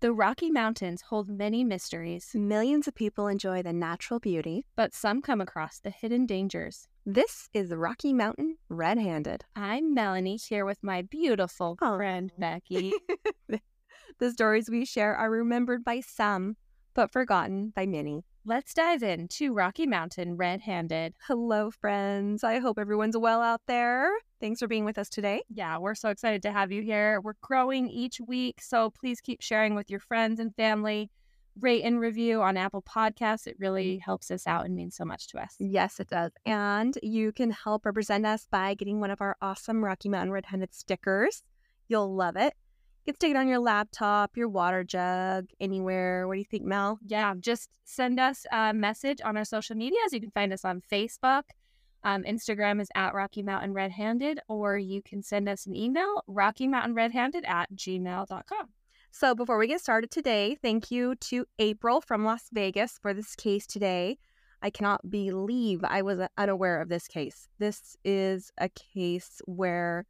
The Rocky Mountains hold many mysteries, Millions of people enjoy the natural beauty. but some come across the hidden dangers. This is Rocky Mountain Red Handed. I'm Melanie here with my beautiful Oh. friend Becky. The stories we share are remembered by some, but forgotten by many. Let's dive into Rocky Mountain Red Handed. Hello, friends. I hope everyone's well out there. Thanks for being with us today. Yeah, we're so excited to have you here. We're growing each week, so please keep sharing with your friends and family. Rate and review on Apple Podcasts. It really helps us out and means so much to us. Yes, it does. And you can help represent us by getting one of our awesome Rocky Mountain Red Handed stickers. You'll love it. You can stick it on your laptop, your water jug, anywhere. What do you think, Mel? Yeah, just send us a message on our social medias. You can find us on Facebook. Um, Instagram is at Rocky Mountain Red Handed, or you can send us an email, Rocky Mountain Red Handed at gmail.com. So, before we get started today, thank you to April from Las Vegas for this case today. I cannot believe I was unaware of this case. This is a case where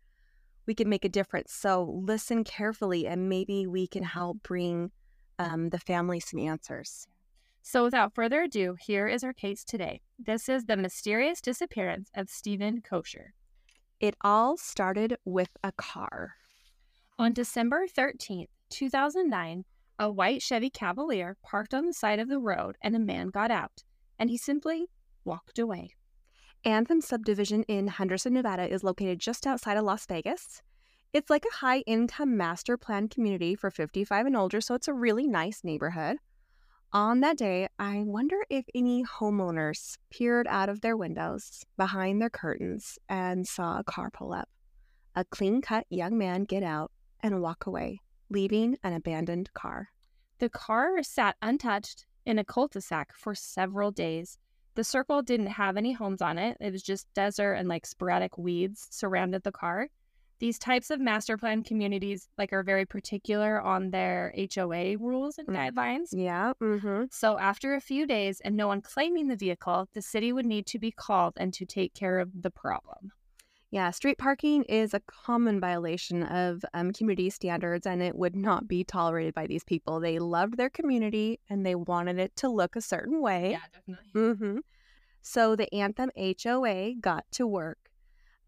we can make a difference. So, listen carefully and maybe we can help bring um, the family some answers. So, without further ado, here is our case today. This is the mysterious disappearance of Steven Koecher. It all started with a car. On December 13th, 2009, a white Chevy Cavalier parked on the side of the road and a man got out, and he simply walked away. Anthem subdivision in Henderson, Nevada is located just outside of Las Vegas. It's like a high income master plan community for 55 and older, so it's a really nice neighborhood. On that day, I wonder if any homeowners peered out of their windows behind their curtains and saw a car pull up. A clean cut young man get out and walk away, leaving an abandoned car. The car sat untouched in a cul de sac for several days. The circle didn't have any homes on it, it was just desert and like sporadic weeds surrounded the car. These types of master plan communities like are very particular on their HOA rules and Mm. guidelines. Yeah, mm-hmm. So after a few days and no one claiming the vehicle, the city would need to be called and to take care of the problem. Yeah, street parking is a common violation of um, community standards and it would not be tolerated by these people. They loved their community and they wanted it to look a certain way. Yeah, definitely. hmm So the Anthem HOA got to work.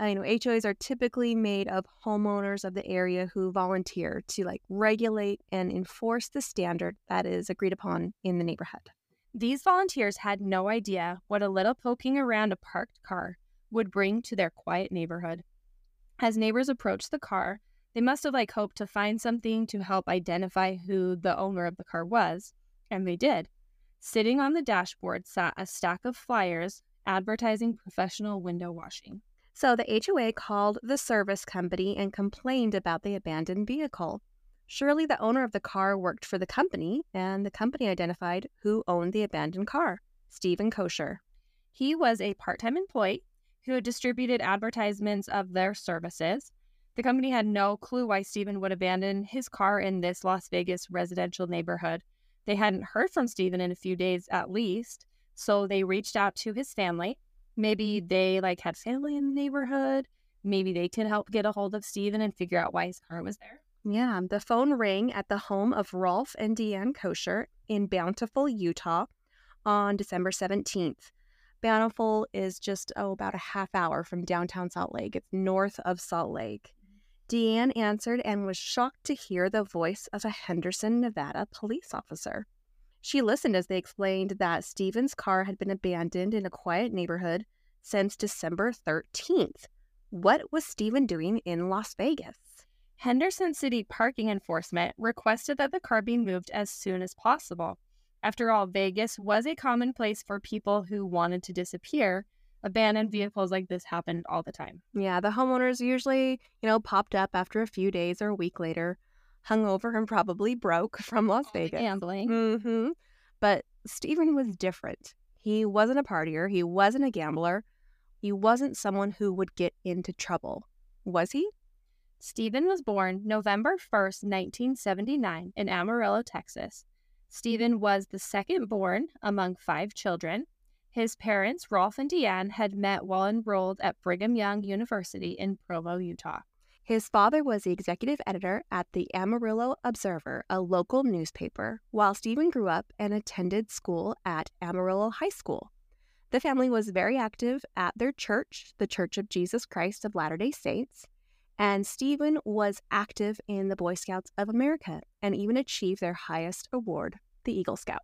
I know HOAs are typically made of homeowners of the area who volunteer to like regulate and enforce the standard that is agreed upon in the neighborhood. These volunteers had no idea what a little poking around a parked car would bring to their quiet neighborhood. As neighbors approached the car, they must have like hoped to find something to help identify who the owner of the car was, and they did. Sitting on the dashboard sat a stack of flyers advertising professional window washing. So the HOA called the service company and complained about the abandoned vehicle. Surely the owner of the car worked for the company, and the company identified who owned the abandoned car Steven Koecher. He was a part time employee who had distributed advertisements of their services. The company had no clue why Steven would abandon his car in this Las Vegas residential neighborhood. They hadn't heard from Steven in a few days at least, so they reached out to his family. Maybe mm-hmm. they like had family in the neighborhood. Maybe they could help get a hold of Steven and figure out why his car was there. Yeah, the phone rang at the home of Rolf and Deanne Koecher in Bountiful, Utah on December 17th. Bountiful is just, oh, about a half hour from downtown Salt Lake. It's north of Salt Lake. Deanne answered and was shocked to hear the voice of a Henderson, Nevada police officer. She listened as they explained that Steven's car had been abandoned in a quiet neighborhood since December 13th. What was Steven doing in Las Vegas? Henderson City Parking Enforcement requested that the car be moved as soon as possible. After all, Vegas was a common place for people who wanted to disappear. Abandoned vehicles like this happened all the time. Yeah, the homeowners usually, you know, popped up after a few days or a week later, hungover and probably broke from Las All Vegas. Gambling. Mm-hmm. But Steven was different. He wasn't a partier. He wasn't a gambler. He wasn't someone who would get into trouble. Was he? Steven was born November 1st, 1979, in Amarillo, Texas. Steven was the second born among five children. His parents, Rolf and Deanne, had met while enrolled at Brigham Young University in Provo, Utah. His father was the executive editor at the Amarillo Observer, a local newspaper, while Steven grew up and attended school at Amarillo High School. The family was very active at their church, the Church of Jesus Christ of Latter day Saints, and Steven was active in the Boy Scouts of America and even achieved their highest award, the Eagle Scout.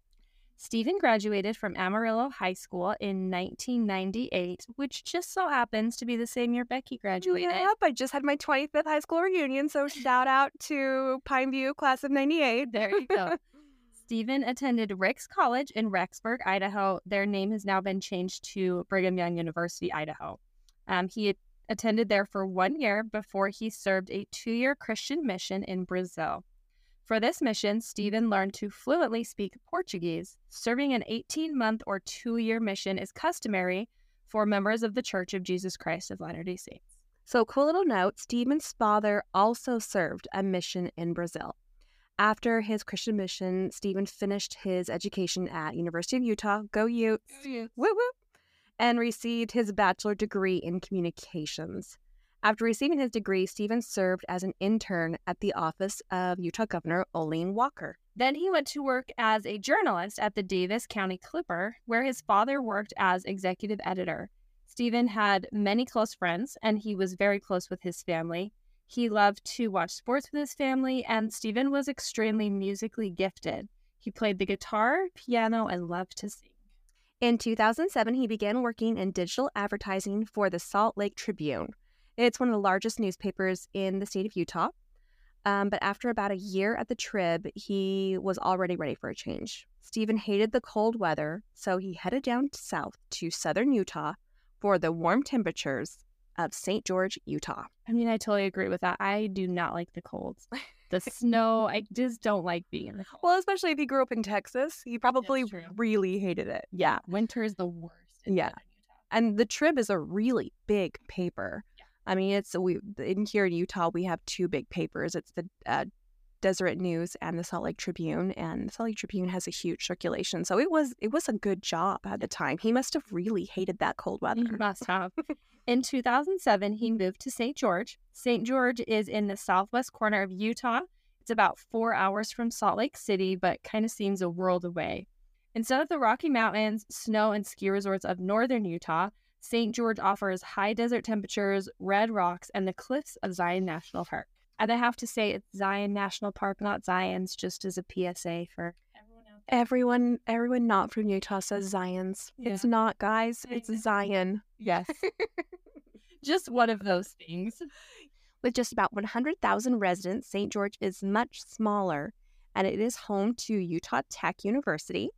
Steven graduated from Amarillo High School in 1998, which just so happens to be the same year Becky graduated. Yep, I just had my 25th high school reunion, so shout out to Pineview, class of 98. There you go. Steven attended Ricks College in Rexburg, Idaho. Their name has now been changed to Brigham Young University, Idaho. Um, he attended there for one year before he served a two year Christian mission in Brazil. For this mission, Steven learned to fluently speak Portuguese. Serving an 18 month or two year mission is customary for members of the Church of Jesus Christ of Latter day Saints. So, cool little note Steven's father also served a mission in Brazil. After his Christian mission, Steven finished his education at University of Utah, go Utes, woo woo, and received his bachelor degree in communications. After receiving his degree, Steven served as an intern at the office of Utah Governor Olene Walker. Then he went to work as a journalist at the Davis County Clipper, where his father worked as executive editor. Steven had many close friends, and he was very close with his family. He loved to watch sports with his family, and Steven was extremely musically gifted. He played the guitar, piano, and loved to sing. In 2007, he began working in digital advertising for the Salt Lake Tribune. It's one of the largest newspapers in the state of Utah. Um, but after about a year at the Trib, he was already ready for a change. Steven hated the cold weather, so he headed down south to southern Utah for the warm temperatures of St. George, Utah. I mean, I totally agree with that. I do not like the cold. The snow, I just don't like being in the cold. Well, especially if he grew up in Texas, he probably really hated it. Yeah, winter is the worst. in Yeah. And the Trib is a really big paper. Yeah. I mean, it's we in here in Utah we have two big papers. It's the uh, Deseret News and the Salt Lake Tribune, and the Salt Lake Tribune has a huge circulation. So it was it was a good job at the time. He must have really hated that cold weather. You must have. In 2007, he mm-hmm. moved to St. George. St. George is in the southwest corner of Utah. It's about four hours from Salt Lake City, but kind of seems a world away. Instead of the Rocky Mountains, snow, and ski resorts of northern Utah, St. George offers high desert temperatures, red rocks, and the cliffs of Zion National Park. And I have to say, it's Zion National Park, not Zion's, just as a PSA for everyone. Everyone, not from Utah says mm-hmm. Zion's. It's not, guys. It's. Zion. Yes. just one of those things. With just about 100,000 residents, St. George is much smaller, and it is home to Utah Tech University.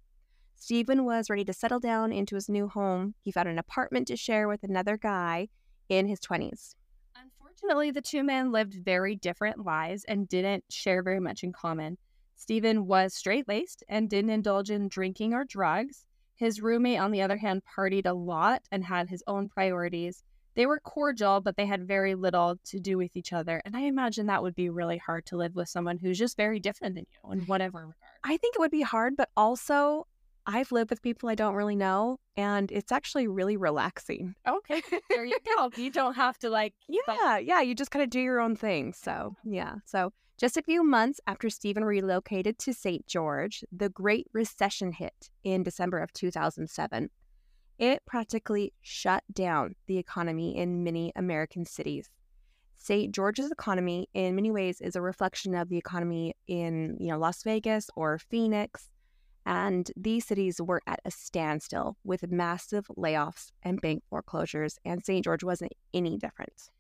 Steven was ready to settle down into his new home. He found an apartment to share with another guy in his 20s. Unfortunately, the two men lived very different lives and didn't share very much in common. Steven was straight laced and didn't indulge in drinking or drugs. His roommate, on the other hand, partied a lot and had his own priorities. They were cordial, but they had very little to do with each other. And I imagine that would be really hard to live with someone who's just very different than you in whatever regard. I think it would be hard, but also I've lived with people I don't really know, and it's actually really relaxing. Okay, there you go. You don't have to like Yeah, yeah, you just kind of do your own thing. So, yeah. So, just a few months after Steven relocated to St. George, the Great Recession hit in December of 2007. It practically shut down the economy in many American cities. St. George's economy, in many ways, is a reflection of the economy in, you know, Las Vegas or Phoenix. And these cities were at a standstill with massive layoffs and bank foreclosures, and St. George wasn't any different.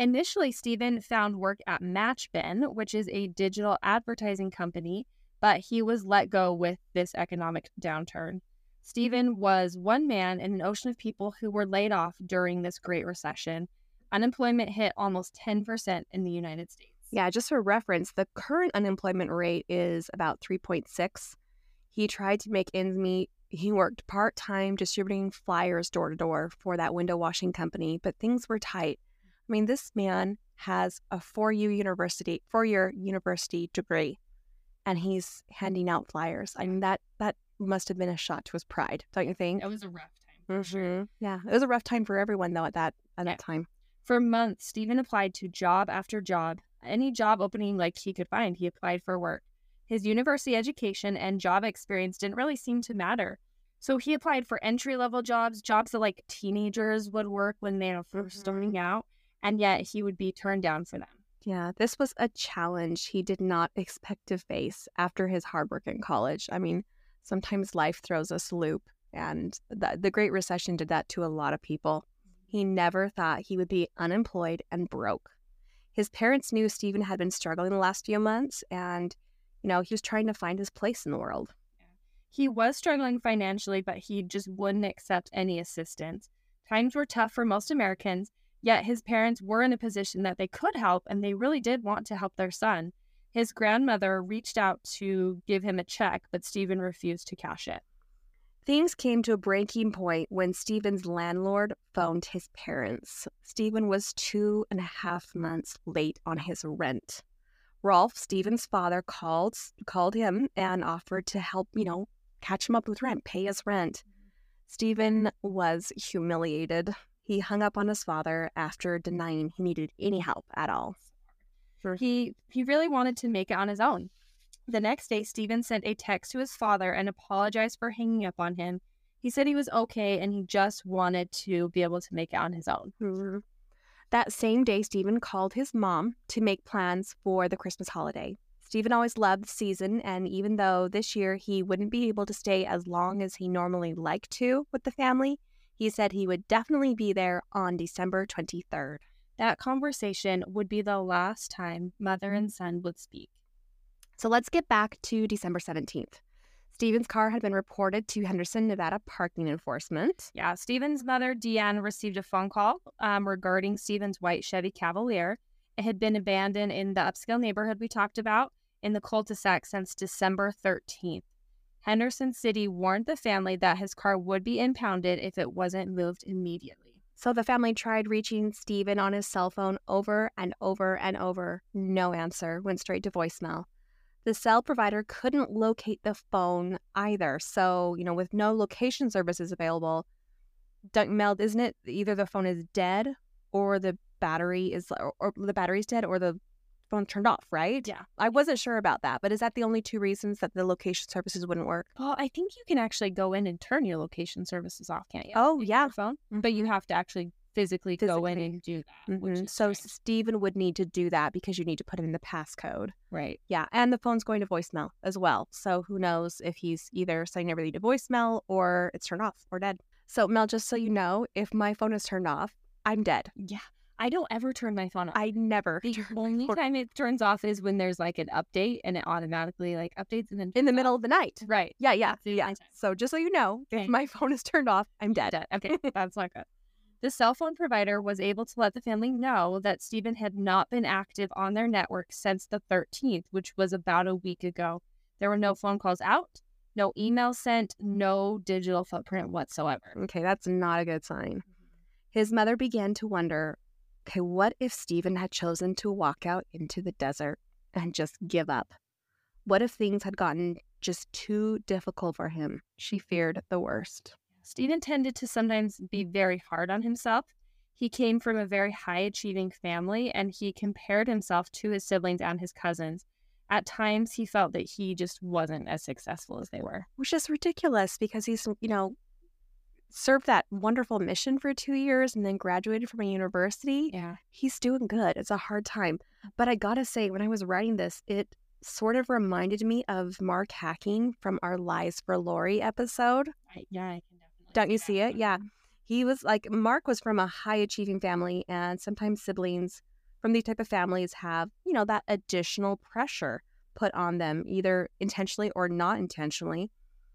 Initially, Steven found work at Matchbin, which is a digital advertising company, but he was let go with this economic downturn. Mm-hmm. Steven was one man in an ocean of people who were laid off during this Great Recession. Unemployment hit almost 10% in the United States. Yeah, just for reference, the current unemployment rate is about 3.6. He tried to make ends meet. He worked part time distributing flyers door to door for that window washing company, but things were tight. I mean, this man has a four year university, four year university degree, and he's handing out flyers. I mean, that that must have been a shot to his pride, don't you think? It was a rough time. for sure. Mhm. Yeah, it was a rough time for everyone though at that at Yeah. that time. For months, Steven applied to job after job. Any job opening like he could find, he applied for work. His university education and job experience didn't really seem to matter. So he applied for entry level jobs, jobs that like teenagers would work when they were 1st Mhm. starting out, and yet he would be turned down for them. Yeah, this was a challenge he did not expect to face after his hard work in college. I mean, sometimes life throws us a loop, and the, the Great Recession did that to a lot of people. He never thought he would be unemployed and broke. His parents knew Steven had been struggling the last few months, and, you know, he was trying to find his place in the world. He was struggling financially, but he just wouldn't accept any assistance. Times were tough for most Americans, yet his parents were in a position that they could help and they really did want to help their son. His grandmother reached out to give him a check, but Steven refused to cash it. Things came to a breaking point when Steven's landlord phoned his parents. Steven was two and a half months late on his rent. Rolf, Steven's father, called called him and offered to help, you know, catch him up with rent, pay his rent. Steven was humiliated. He hung up on his father after denying he needed any help at all. He he really wanted to make it on his own. The next day, Steven sent a text to his father and apologized for hanging up on him. He said he was okay and he just wanted to be able to make it on his own. That same day, Steven called his mom to make plans for the Christmas holiday. Steven always loved the season, and even though this year he wouldn't be able to stay as long as he normally liked to with the family, he said he would definitely be there on December 23rd. That conversation would be the last time mother and son would speak. So let's get back to December 17th. Steven's car had been reported to Henderson, Nevada parking enforcement. Yeah, Steven's mother, Deanne, received a phone call um, regarding Steven's white Chevy Cavalier. It had been abandoned in the upscale neighborhood we talked about in the cul-de-sac since December 13th. Henderson City warned the family that his car would be impounded if it wasn't moved immediately. So the family tried reaching Steven on his cell phone over and over and over. No answer, went straight to voicemail. The cell provider couldn't locate the phone either. So, you know, with no location services available, don't Mel, isn't it either the phone is dead or the battery is or, or the battery's dead or the phone turned off, right? Yeah. I wasn't sure about that, but is that the only two reasons that the location services wouldn't work? Well, I think you can actually go in and turn your location services off, can't you? Oh, yeah. phone, but you have to actually physically, go in and do that. Mhm. is So strange. Steven would need to do that because you need to put him in the passcode. right. Yeah, and the phone's going to voicemail as well. So who knows if he's either sending everything to voicemail or it's turned off or dead. So Mel, just so you know, if my phone is turned off, I'm dead. Yeah. I don't ever turn my phone off. I never The only time it turns off is when there's like an update and it automatically like updates and then in the turns middle off. of the night. Right. Yeah, yeah, yeah. So just so you know, Okay. if my phone is turned off, I'm dead. Dead. Okay, that's not good. The cell phone provider was able to let the family know that Steven had not been active on their network since the 13th, which was about a week ago. There were no phone calls out, no emails sent, no digital footprint whatsoever. Okay, that's not a good sign. Mm-hmm. His mother began to wonder okay, what if Steven had chosen to walk out into the desert and just give up? What if things had gotten just too difficult for him? She feared the worst. Steven tended to sometimes be very hard on himself. He came from a very high achieving family and he compared himself to his siblings and his cousins. At times, he felt that he just wasn't as successful as they were. which is ridiculous because he's, you know, served that wonderful mission for two years and then graduated from a university. Yeah. He's doing good. It's a hard time. But I gotta say, when I was writing this, it sort of reminded me of Mark Hacking from our Lies for Lori episode. I, yeah, I can definitely. Don't you that see it? Yeah. He was like, Mark was from a high achieving family, and sometimes siblings from these type of families have, you know, that additional pressure put on them, either intentionally or not intentionally,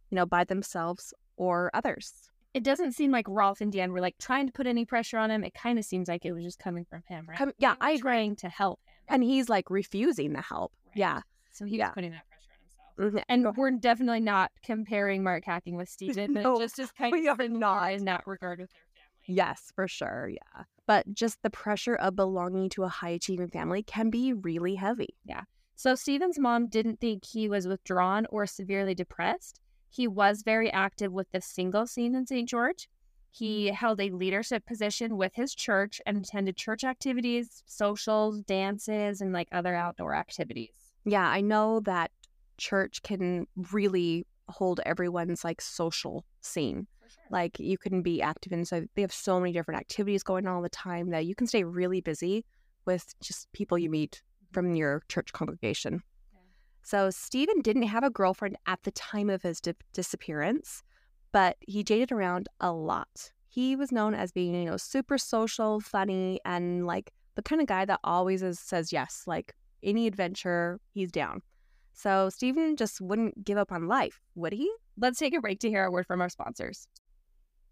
you know, by themselves or others. It doesn't seem like Rolf and Dan were like trying to put any pressure on him. It kind of seems like it was just coming from him, right? Come, yeah, I trying to help him. And he's like refusing the help. Right. Yeah. So he's Yeah. putting that pressure on himself. Mhm. And we're definitely not comparing Mark Hacking with Steven, but No, just as kind we of are not. in that regard with their family. Yes, for sure. Yeah. But just the pressure of belonging to a high achieving family can be really heavy. Yeah. So Steven's mom didn't think he was withdrawn or severely depressed. He was very active with the single scene in St. George. He mm-hmm. held a leadership position with his church and attended church activities, socials, dances, and like other outdoor activities. Yeah, I know that church can really hold everyone's like social scene. Sure. Like you can be active in so they have so many different activities going on all the time that you can stay really busy with just people you meet from your church congregation. Yeah. So Steven didn't have a girlfriend at the time of his di- disappearance, but he dated around a lot. He was known as being, you know, super social, funny, and like the kind of guy that always is, says yes. Like any adventure, he's down. So Steven just wouldn't give up on life, would he? Let's take a break to hear a word from our sponsors.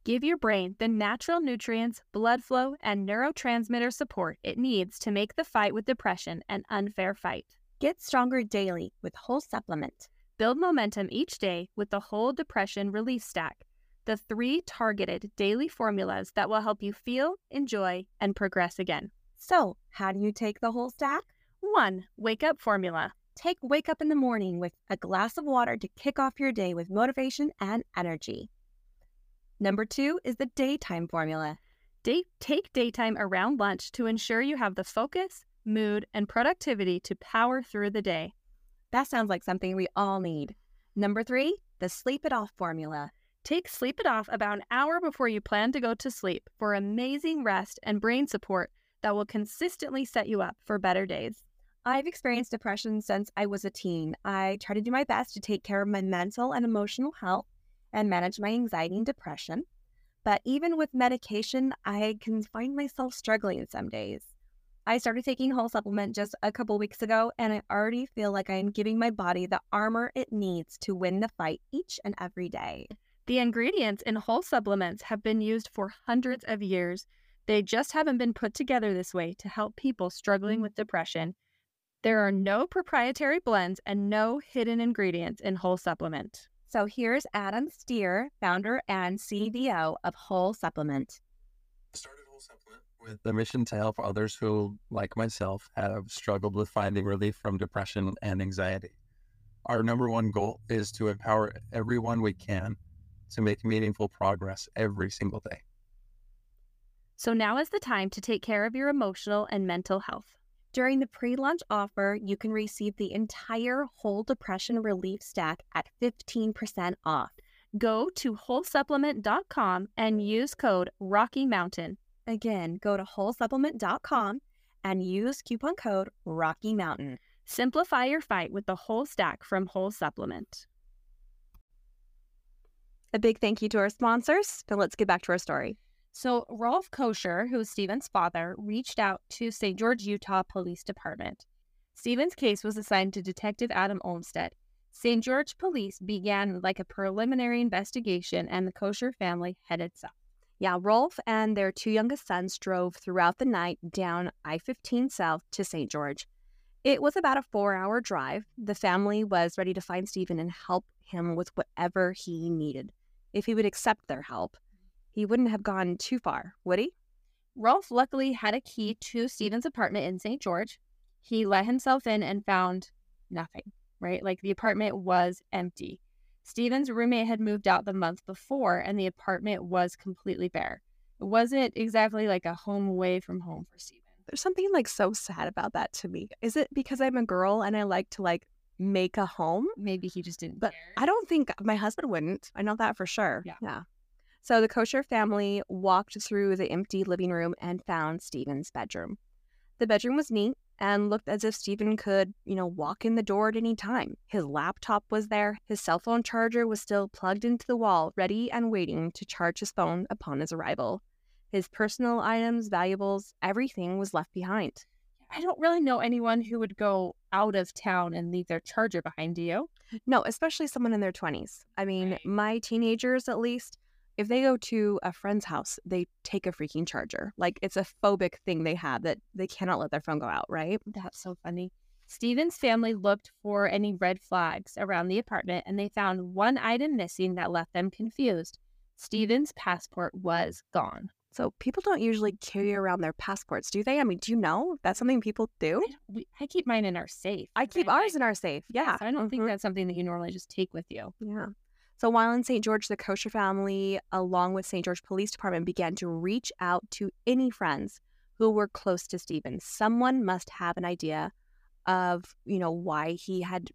Give your brain the natural nutrients, blood flow, and neurotransmitter support it needs to make the fight with depression an unfair fight. Get stronger daily with Whole Supplement. Build momentum each day with the Whole Depression Relief Stack, the three targeted daily formulas that will help you feel, enjoy, and progress again. So, how do you take the whole stack? 1. Wake Up Formula. Take Wake Up in the morning with a glass of water to kick off your day with motivation and energy. Number two is the daytime formula. Day- take daytime around lunch to ensure you have the focus, mood, and productivity to power through the day. That sounds like something we all need. Number three, the sleep it off formula. Take Sleep It Off about an hour before you plan to go to sleep for amazing rest and brain support that will consistently set you up for better days. I've experienced depression since I was a teen. I try to do my best to take care of my mental and emotional health and manage my anxiety and depression. But even with medication, I can find myself struggling some days. I started taking whole supplement just a couple weeks ago, and I already feel like I am giving my body the armor it needs to win the fight each and every day. The ingredients in whole supplements have been used for hundreds of years. They just haven't been put together this way to help people struggling mm. with depression. There are no proprietary blends and no hidden ingredients in whole supplement. So here's Adam Steer, founder and CDO of Whole Supplement. started Whole Supplement with the mission to help others who, like myself, have struggled with finding relief from depression and anxiety. Our number one goal is to empower everyone we can to make meaningful progress every single day. So now is the time to take care of your emotional and mental health. During the pre launch offer, you can receive the entire whole depression relief stack at 15% off. Go to wholesupplement.com and use code Rocky Mountain. Again, go to wholesupplement.com and use coupon code Rocky Mountain. Simplify your fight with the whole stack from Whole Supplement. A big thank you to our sponsors. Now let's get back to our story. So, Rolf Koecher, who is Steven's father, reached out to St. George, Utah Police Department. Steven's case was assigned to Detective Adam Olmstead. St. George Police began like a preliminary investigation, and the Koecher family headed south. Yeah, Rolf and their two youngest sons drove throughout the night down I 15 South to St. George. It was about a four hour drive. The family was ready to find Steven and help him with whatever he needed. If he would accept their help, he wouldn't have gone too far, would he? Rolf luckily had a key to Steven's apartment in St. George. He let himself in and found nothing, right? Like the apartment was empty. Steven's roommate had moved out the month before and the apartment was completely bare. It wasn't exactly like a home away from home for Steven. There's something like so sad about that to me. Is it because I'm a girl and I like to like make a home? Maybe he just didn't But care. I don't think my husband wouldn't. I know that for sure. Yeah. Yeah. So the Koecher family walked through the empty living room and found Steven's bedroom. The bedroom was neat and looked as if Steven could, you know, walk in the door at any time. His laptop was there. His cell phone charger was still plugged into the wall, ready and waiting to charge his phone upon his arrival. His personal items, valuables, everything was left behind. I don't really know anyone who would go out of town and leave their charger behind do you. No, especially someone in their 20s. I mean, Right. my teenagers, at least, if they go to a friend's house, they take a freaking charger. Like it's a phobic thing they have that they cannot let their phone go out, right? That's so funny. Steven's family looked for any red flags around the apartment and they found one item missing that left them confused. Steven's passport was gone. So people don't usually carry around their passports, do they? I mean, do you know that's something people do? I, we, I keep mine in our safe. I keep ours in our safe. Yeah. So I don't think mhm. that's something that you normally just take with you. Yeah. So while in St. George, the Koecher family, along with St. George Police Department, began to reach out to any friends who were close to Steven. Someone must have an idea of, you know, why he had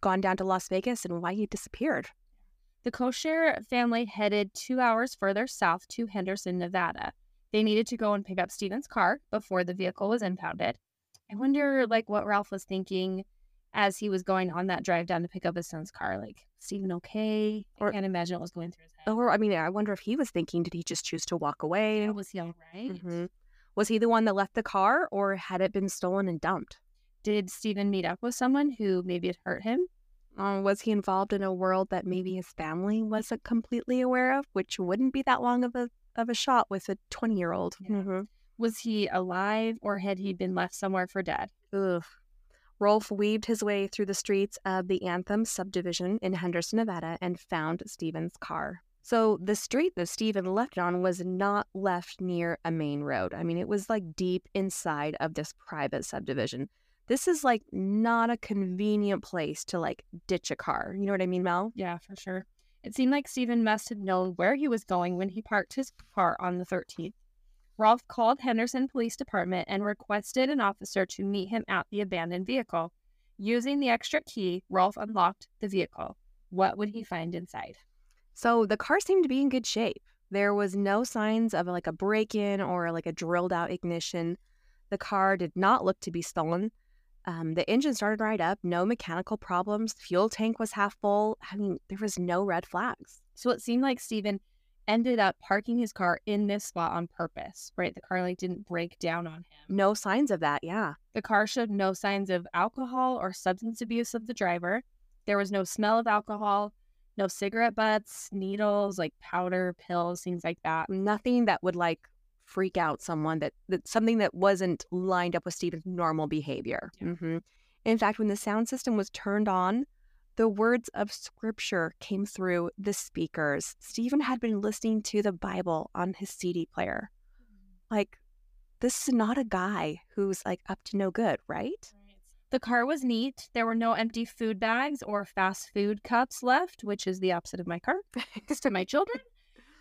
gone down to Las Vegas and why he disappeared. The Koecher family headed two hours further south to Henderson, Nevada. They needed to go and pick up Steven's car before the vehicle was impounded. I wonder, like, what Rolf was thinking as he was going on that drive down to pick up his son's car. Like, Steven okay? Or- I can't imagine what was going through his head. Or, I mean, I wonder if he was thinking, did he just choose to walk away? Yeah, was he all right? Mhm. Was he the one that left the car or had it been stolen and dumped? Did Steven meet up with someone who maybe had hurt him? Uh, was he involved in a world that maybe his family wasn't completely aware of, which wouldn't be that long of a of a shot with a twenty year old? Yeah. Was he alive or had he been left somewhere for dead? Ugh. Rolf weaved his way through the streets of the Anthem subdivision in Henderson, Nevada, and found Steven's car. So the street that Steven left on was not left near a main road. I mean, it was like deep inside of this private subdivision. This is like not a convenient place to like ditch a car. You know what I mean, Mel? Yeah, for sure. It seemed like Steven must have known where he was going when he parked his car on the 13th. Rolf called Henderson Police Department and requested an officer to meet him at the abandoned vehicle. Using the extra key, Rolf unlocked the vehicle. What would he find inside? So the car seemed to be in good shape. There was no signs of like a break in or like a drilled out ignition. The car did not look to be stolen. Um, the engine started right up, no mechanical problems. The fuel tank was half full. I mean, there was no red flags. So it seemed like Steven ended up parking his car in this spot on purpose, right? The car like didn't break down on him. No signs of that, yeah. The car showed no signs of alcohol or substance abuse of the driver. There was no smell of alcohol, no cigarette butts, needles, like powder, pills, things like that. Nothing that would like freak out someone that, that something that wasn't lined up with Steven's normal behavior. Yeah. hmm In fact, when the sound system was turned on, the words of scripture came through the speakers. Steven had been listening to the Bible on his CD player. Mm-hmm. Like, this is not a guy who's like up to no good, right? The car was neat. There were no empty food bags or fast food cups left, which is the opposite of my car. Thanks to my children.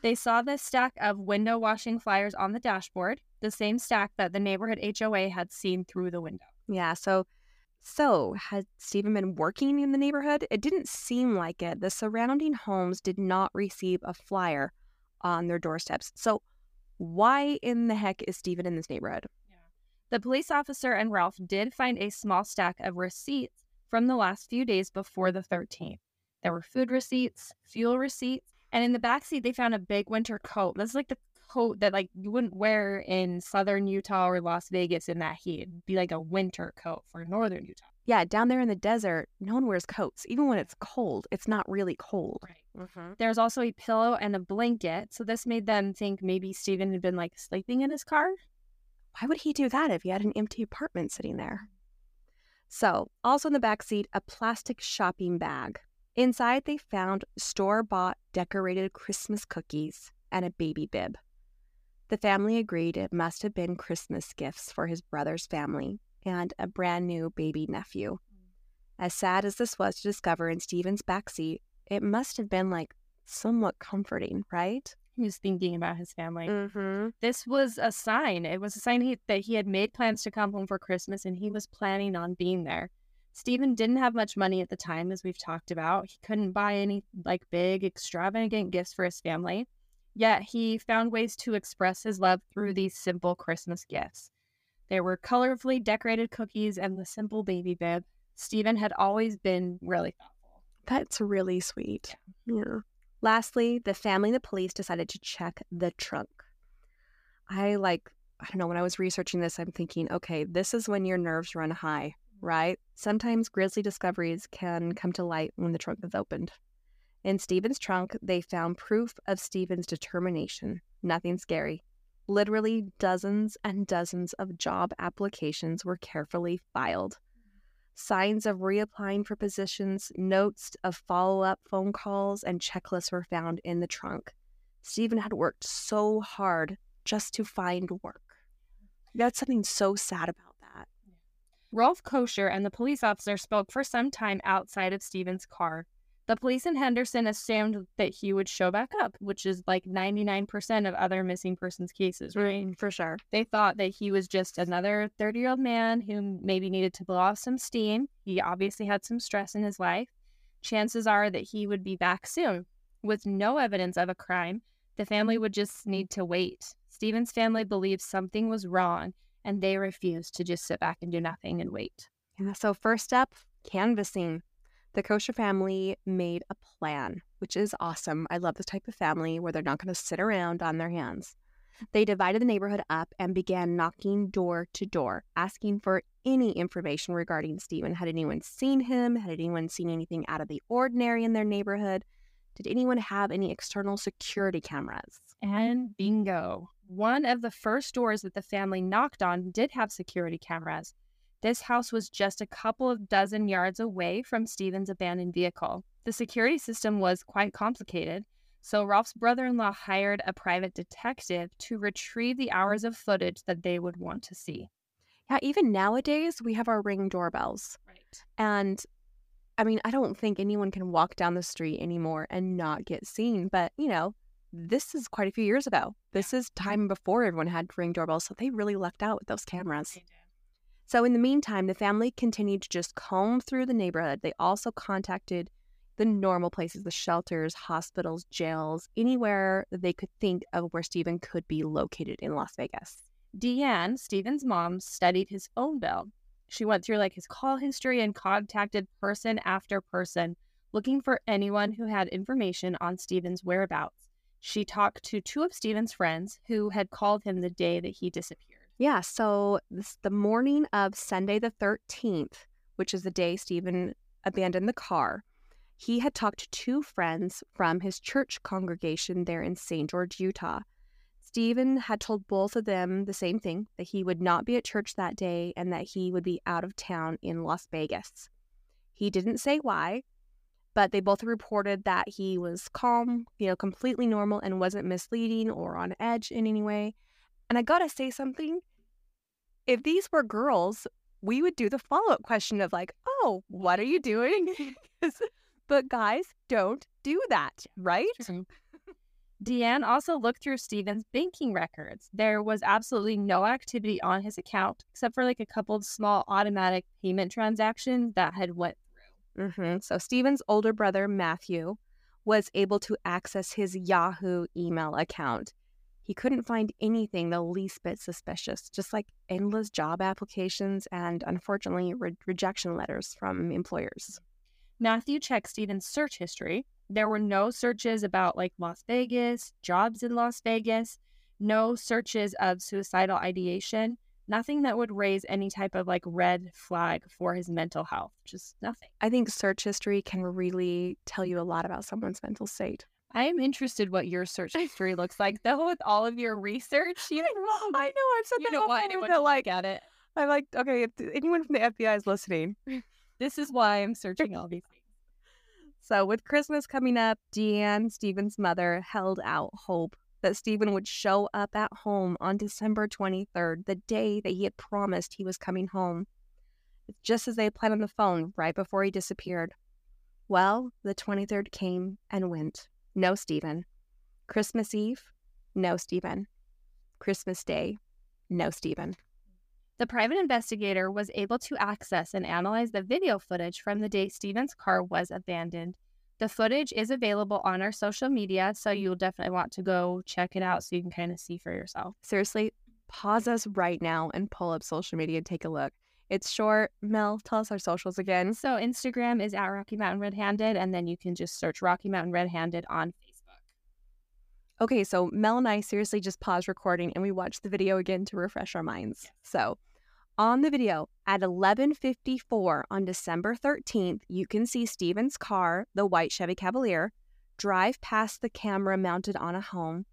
They saw the stack of window washing flyers on the dashboard, the same stack that the neighborhood HOA had seen through the window. Yeah, so so had Steven been working in the neighborhood? It didn't seem like it. The surrounding homes did not receive a flyer on their doorsteps. So why in the heck is Steven in this neighborhood? The police officer and Rolf did find a small stack of receipts from the last few days before the 13th. There were food receipts, fuel receipts, and in the back seat they found a big winter coat. That's like the coat that like you wouldn't wear in southern Utah or Las Vegas in that heat. It'd be like a winter coat for northern Utah. Yeah, down there in the desert, no one wears coats. Even when it's cold, it's not really cold. Right. Mm-hmm. There's also a pillow and a blanket, so this made them think maybe Steven had been like sleeping in his car. Why would he do that if he had an empty apartment sitting there? So, also in the back seat, a plastic shopping bag. Inside, they found store bought decorated Christmas cookies and a baby bib. The family agreed it must have been Christmas gifts for his brother's family and a brand new baby nephew. As sad as this was to discover in Steven's backseat, it must have been like somewhat comforting, right? He was thinking about his family. Mm-hmm. This was a sign. It was a sign he, that he had made plans to come home for Christmas and he was planning on being there. Steven didn't have much money at the time, as we've talked about. He couldn't buy any like big, extravagant gifts for his family. Yet he found ways to express his love through these simple Christmas gifts. There were colorfully decorated cookies and the simple baby bib. Steven had always been really thoughtful. That's really sweet. Yeah. Lastly, the family and the police decided to check the trunk. I like, I don't know, when I was researching this, I'm thinking, okay, this is when your nerves run high, right? Sometimes grisly discoveries can come to light when the trunk is opened. In Steven's trunk, they found proof of Steven's determination. Nothing scary. Literally dozens and dozens of job applications were carefully filed. Signs of reapplying for positions, notes of follow up phone calls, and checklists were found in the trunk. Steven had worked so hard just to find work. That's something so sad about that. Rolf Koecher and the police officer spoke for some time outside of Steven's car. The police in Henderson assumed that he would show back up, which is like 99% of other missing persons cases, right? For sure. They thought that he was just another 30 year old man who maybe needed to blow off some steam. He obviously had some stress in his life. Chances are that he would be back soon. With no evidence of a crime, the family would just need to wait. Steven's family believed something was wrong and they refused to just sit back and do nothing and wait. Yeah, so first up, canvassing. The Koecher family made a plan, which is awesome. I love this type of family where they're not going to sit around on their hands. They divided the neighborhood up and began knocking door to door, asking for any information regarding Steven. Had anyone seen him? Had anyone seen anything out of the ordinary in their neighborhood? Did anyone have any external security cameras? And bingo. One of the first doors that the family knocked on did have security cameras. This house was just a couple of dozen yards away from Steven's abandoned vehicle. The security system was quite complicated, so Rolf's brother in law hired a private detective to retrieve the hours of footage that they would want to see. Yeah, even nowadays, we have our ring doorbells. Right. And I mean, I don't think anyone can walk down the street anymore and not get seen. But, you know, this is quite a few years ago. This is mm-hmm. time before everyone had ring doorbells. So they really lucked out with those cameras. So, in the meantime, the family continued to just comb through the neighborhood. They also contacted the normal places, the shelters, hospitals, jails, anywhere they could think of where Steven could be located in Las Vegas. Deanne, Steven's mom, studied his phone bill. She went through like his call history and contacted person after person looking for anyone who had information on Steven's whereabouts. She talked to two of Steven's friends who had called him the day that he disappeared. Yeah, so this the morning of Sunday the 13th, which is the day Steven abandoned the car, he had talked to two friends from his church congregation there in St. George, Utah. Steven had told both of them the same thing that he would not be at church that day and that he would be out of town in Las Vegas. He didn't say why, but they both reported that he was calm, you know, completely normal and wasn't misleading or on edge in any way. And I gotta say something. If these were girls, we would do the follow up question of, like, oh, what are you doing? but guys don't do that, right? Deanne also looked through Steven's banking records. There was absolutely no activity on his account except for like a couple of small automatic payment transactions that had went through. Mm-hmm. So Steven's older brother Matthew was able to access his Yahoo email account he couldn't find anything the least bit suspicious, just like endless job applications and, unfortunately, re- rejection letters from employers. Matthew checked Steven's search history. There were no searches about like Las Vegas, jobs in Las Vegas, no searches of suicidal ideation, nothing that would raise any type of like red flag for his mental health, just nothing. I think search history can really tell you a lot about someone's mental state. I am interested what your search history looks like, though. With all of your research, you know, I know I've said you that don't want anyone to like, at it. I'm like, okay, if anyone from the FBI is listening, This is why I'm searching all these things. So, with Christmas coming up, Deanne, Steven's mother, held out hope that Steven would show up at home on December 23rd, the day that he had promised he was coming home. Just as they had planned on the phone right before he disappeared. Well, the 23rd came and went. No Steven. Christmas Eve, no Steven. Christmas Day, no Steven. The private investigator was able to access and analyze the video footage from the day Steven's car was abandoned. The footage is available on our social media, so you'll definitely want to go check it out so you can kind of see for yourself. Seriously, pause us right now and pull up social media and take a look. It's short. Mel, tell us our socials again. So Instagram is at Rocky Mountain Red Handed, and then you can just search Rocky Mountain Red Handed on Facebook. Okay, so Mel and I seriously just paused recording and we watched the video again to refresh our minds. So, on the video at 11:54 on December 13th, you can see Steven's car, the white Chevy Cavalier, drive past the camera mounted on a home,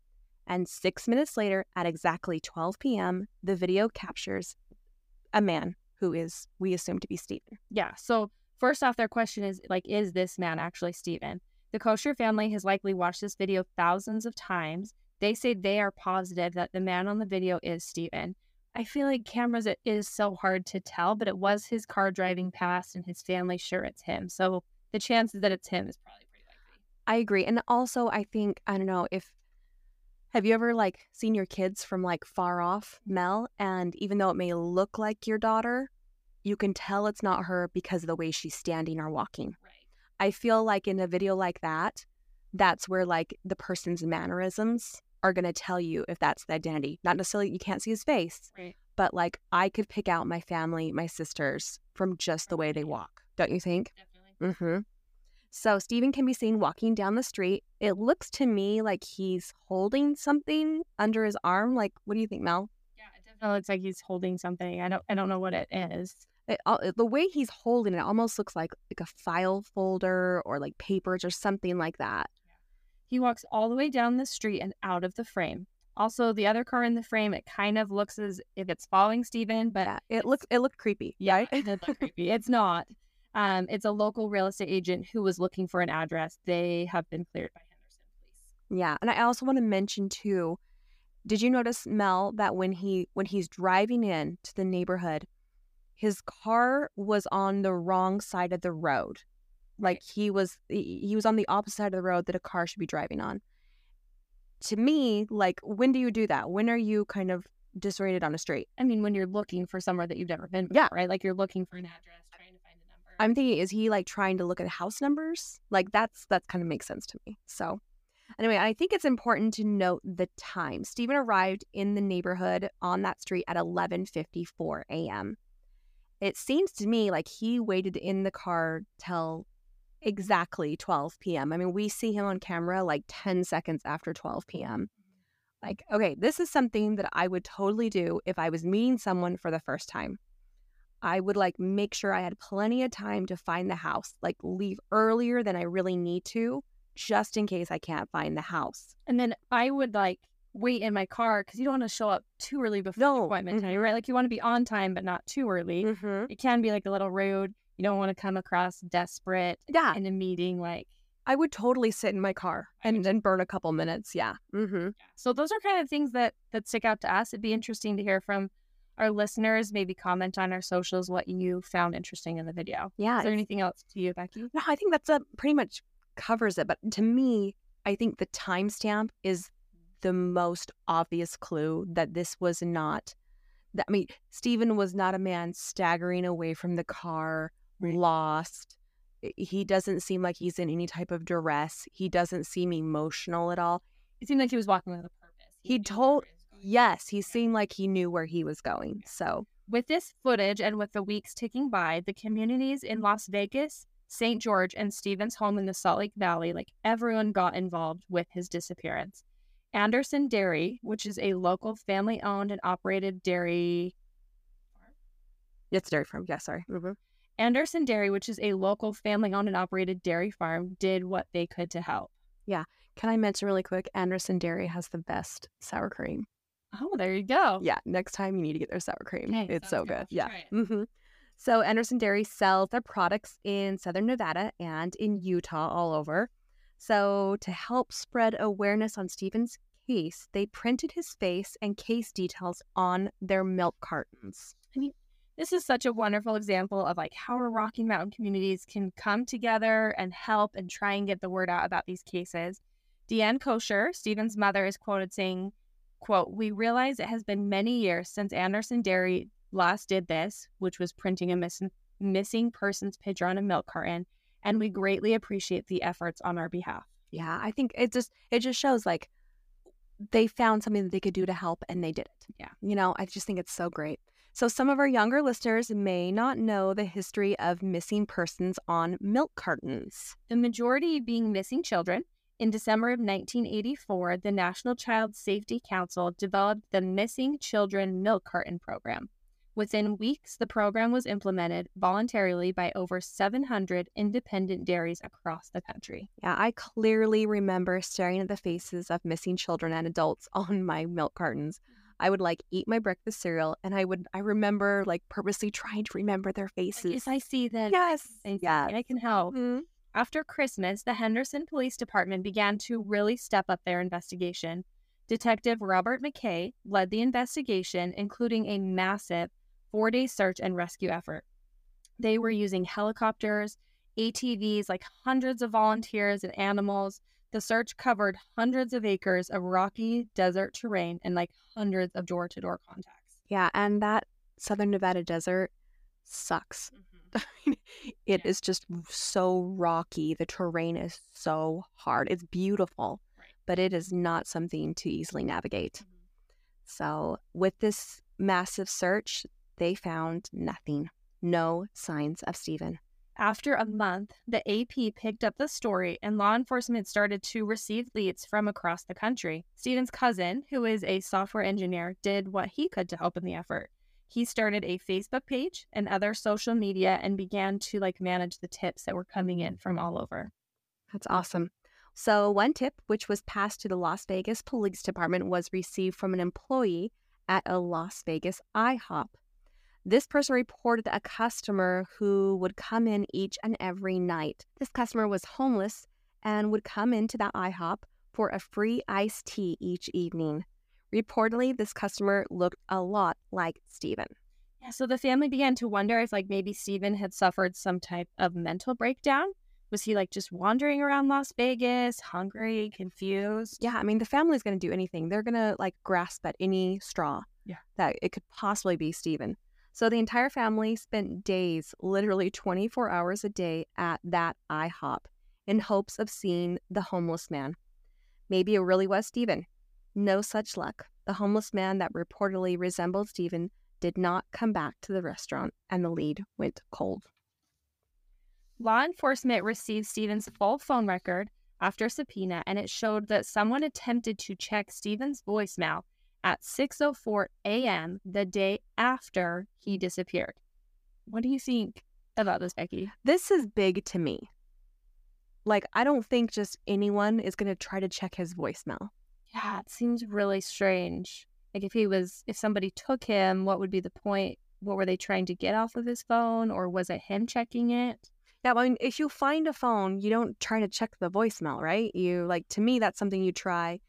and 6 minutes later at exactly 12 p.m., the video captures a man who is we assume to be Steven. Yeah. So first off, their question is like, is this man actually Steven? The Koecher family has likely watched this video thousands of times. They say they are positive that the man on the video is Steven. I feel like cameras, it is so hard to tell, but it was his car driving past and his family sure it's him. So the chances that it's him is probably pretty likely. I agree. And also, I think, I don't know if, have you ever like seen your kids from like far off, Mel? And even though it may look like your daughter, you can tell it's not her because of the way she's standing or walking. Right. I feel like in a video like that, that's where like the person's mannerisms are going to tell you if that's the identity. Not necessarily you can't see his face, Right. but like I could pick out my family, my sisters from just the way they walk. Don't you think? Definitely. Mm-hmm. So Steven can be seen walking down the street. It looks to me like he's holding something under his arm. Like, what do you think, Mel? Yeah, it definitely looks like he's holding something. I don't I don't know what it is. It, uh, the way he's holding it almost looks like like a file folder or like papers or something like that. He walks all the way down the street and out of the frame. Also, the other car in the frame, it kind of looks as if it's following Steven, but Yeah, it looks it looked creepy. yeah, it did look creepy. It's not. Um, it's a local real estate agent who was looking for an address. They have been cleared by Henderson police. Yeah, and I also want to mention too. Did you notice Mel that when he when he's driving in to the neighborhood, his car was on the wrong side of the road. Like he was he was on the opposite side of the road that a car should be driving on. To me, like when do you do that? When are you kind of disoriented on a street? I mean, when you're looking for somewhere that you've never been, Yeah. right? Like you're looking for an address, trying to find a number. I'm thinking, is he like trying to look at house numbers? Like that's that kind of makes sense to me. So anyway, I think it's important to note the time. Steven arrived in the neighborhood on that street at 11:54 a.m. It seems to me like he waited in the car till exactly 12 p.m. I mean, we see him on camera like 10 seconds after 12 p.m. Like, okay, this is something that I would totally do if I was meeting someone for the first time. I would like make sure I had plenty of time to find the house, like leave earlier than I really need to, just in case I can't find the house. And then I would like wait in my car because you don't want to show up too early before the No, appointment time, mhm. right? Like you want to be on time, but not too early. Mm-hmm. It can be like a little rude. You don't want to come across desperate Yeah, in a meeting. Like, I would totally sit in my car and then burn a couple minutes. Yeah. Mm-hmm. so those are kind of things that that stick out to us. It'd be interesting to hear from our listeners. Maybe comment on our socials what you found interesting in the video. Yeah. Is there anything else to you, Becky? No, I think that's a pretty much covers it. But to me, I think the timestamp is the most obvious clue that this was not. That I mean, Steven was not a man staggering away from the car, lost. He doesn't seem like he's in any type of duress. He doesn't seem emotional at all. It seemed like he was walking with a purpose. He knew told- where he was going. Yes, he seemed like he knew where he was going. So With this footage and with the weeks ticking by, the communities in Las Vegas, St. George, and Stevens' home in the Salt Lake Valley, like everyone got involved with his disappearance. Anderson Dairy, which is a local family owned and operated dairy. it's dairy farm. Yeah, sorry. Mhm. Anderson Dairy, which is a local family owned and operated dairy farm, did what they could to help. Yeah. Can I mention really quick? Anderson Dairy has the best sour cream. Oh, there you go. Yeah, next time you need to get their sour cream. Okay, it's so good. good. Yeah. try it. hmm So Anderson Dairy sells their products in Southern Nevada and in Utah, all over. So to help spread awareness on Steven's case, they printed his face and case details on their milk cartons. I mean, this is such a wonderful example of like how our Rocky Mountain communities can come together and help and try and get the word out about these cases. Deanne Koecher, Steven's mother, is quoted saying, quote, We realize it has been many years since Anderson Dairy last did this, which was printing a miss- missing persons picture on a milk carton, and we greatly appreciate the efforts on our behalf. Yeah, I think it just it just shows like they found something that they could do to help and they did it. Yeah. You know, I just think it's so great. So some of our younger listeners may not know the history of missing persons on milk cartons. the majority being missing children. In December of 1984, the National Child Safety Council developed the Missing Children Milk Carton Program. Within weeks, the program was implemented voluntarily by over 700 independent dairies across the country. Yeah, I clearly remember staring at the faces of missing children and adults on my milk cartons. I would like eat my breakfast cereal and I would I remember like purposely trying to remember their faces. Yes, I see them, Yes. I, Yeah. I can help. Mhm. After Christmas, the Henderson Police Department began to really step up their investigation. Detective Robert McKay led the investigation, including a massive four day search and rescue effort. They were using helicopters ATVs, like hundreds of volunteers and animals. The search covered hundreds of acres of rocky desert terrain and like hundreds of door to door contacts. Yeah, and that southern Nevada desert sucks. Mm-hmm. I mean, it Yeah. is just so rocky. The terrain is so hard. It's beautiful, Right. but it is not something to easily navigate. Mhm. So, with this massive search, they found nothing. No signs of Steven. After a month, the AP picked up the story and law enforcement started to receive leads from across the country. Steven's cousin, who is a software engineer, did what he could to help in the effort. He started a Facebook page and other social media and began to like manage the tips that were coming in from all over. That's awesome. So, one tip, which was passed to the Las Vegas Police Department, was received from an employee at a Las Vegas IHOP. This person reported a customer who would come in each and every night. This customer was homeless and would come into that IHOP for a free iced tea each evening. Reportedly, this customer looked a lot like Steven. Yeah, so the family began to wonder if like maybe Steven had suffered some type of mental breakdown. Was he like just wandering around Las Vegas, hungry, confused? Yeah, I mean, the family's going to do anything. They're going to like grasp at any straw Yeah. that it could possibly be Steven. So the entire family spent days, literally 24 hours a day, at that IHOP in hopes of seeing the homeless man. Maybe it really was Steven. No such luck. The homeless man that reportedly resembled Steven did not come back to the restaurant, and the lead went cold. Law enforcement received Steven's full phone record after subpoena, and it showed that someone attempted to check Steven's voicemail at 6:04 a.m. the day after he disappeared. What do you think about this, Becky? This is big to me. Like, I don't think just anyone is going to try to check his voicemail. Yeah, it seems really strange. Like if he was, if somebody took him, what would be the point? What were they trying to get off of his phone, or was it him checking it? Yeah, I mean, if you find a phone, you don't try to check the voicemail, right? You like to me, that's something you try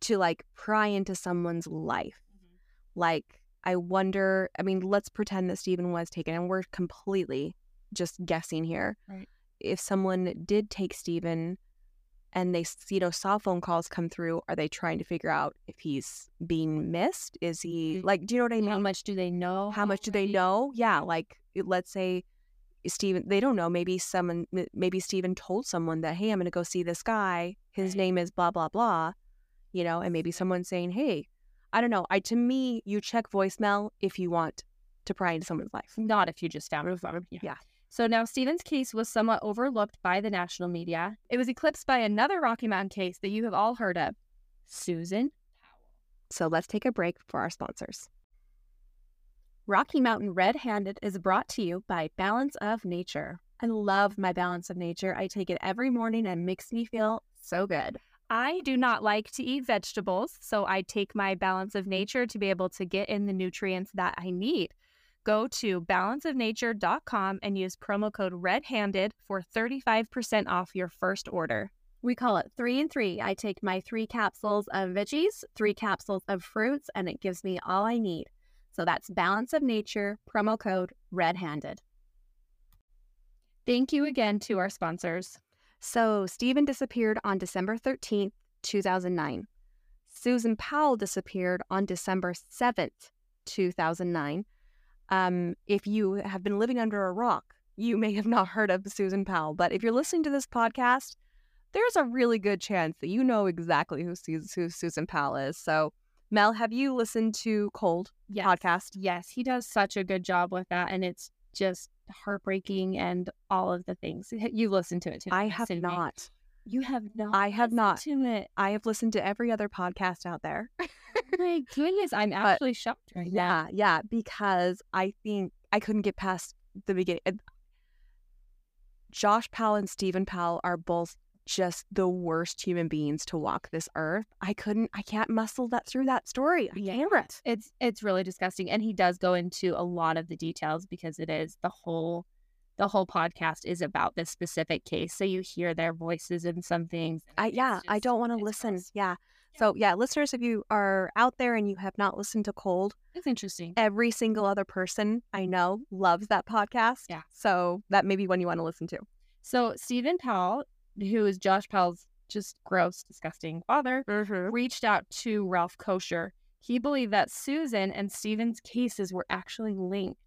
to like pry into someone's life. Mm-hmm. Like, I wonder. I mean, let's pretend that Steven was taken, and we're completely just guessing here. Right. If someone did take Steven, and they you know saw phone calls come through, are they trying to figure out if he's being missed? Is he Mm. like? Do you know what I mean? How much do they know? how much do they know yeah like let's say Steven, they don't know. Maybe someone, maybe Steven told someone that, hey, I'm going to go see this guy. His Right. name is blah, blah, blah, you know, and maybe someone's saying, hey, I don't know. I, to me, you check voicemail if you want to pry into someone's life. Not if you just found a phone. Yeah. So now Steven's case was somewhat overlooked by the national media. It was eclipsed by another Rocky Mountain case that you have all heard of Susan Powell. So let's take a break for our sponsors. Rocky Mountain Red Handed is brought to you by Balance of Nature. I love my Balance of Nature. I take it every morning and makes me feel so good. I do not like to eat vegetables, so I take my Balance of Nature to be able to get in the nutrients that I need. Go to balanceofnature.com and use promo code REDHANDED for 35% off your first order. We call it three and three. I take my three capsules of veggies, three capsules of fruits, and it gives me all I need. So that's Balance of Nature, promo code Red Handed. Thank you again to our sponsors. So Steven disappeared on December 13th, 2009. Susan Powell disappeared on December 7th, 2009. Um, if you have been living under a rock, you may have not heard of Susan Powell, but if you're listening to this podcast, there's a really good chance that you know exactly who, who Susan Powell is. So, Mel, have you listened to Cold Yes. podcast? Yes, he does such a good job with that, and it's just heartbreaking and all of the things. You listen to it too. I have and me. You have not. I have not. To it. I have listened to every other podcast out there. Oh my goodness, I'm actually shocked right now. Yeah, yeah, because I think I couldn't get past the beginning. Josh Powell and Steven Powell are both just the worst human beings to walk this earth. I couldn't, I can't muscle that through that story. I Yeah. can't. It's it's really disgusting, and he does go into a lot of the details because it is the whole the whole podcast is about this specific case. So you hear their voices and some things. and I yeah, I don't want to listen. gross. Yeah. So yeah, listeners, if you are out there and you have not listened to Cold, It's interesting. every single other person I know loves that podcast. Yeah. So that may be one you want to listen to. So Steven Powell, who is Josh Powell's just gross, disgusting father, Mm-hmm. reached out to Rolf Koecher. He believed that Susan and Steven's cases were actually linked.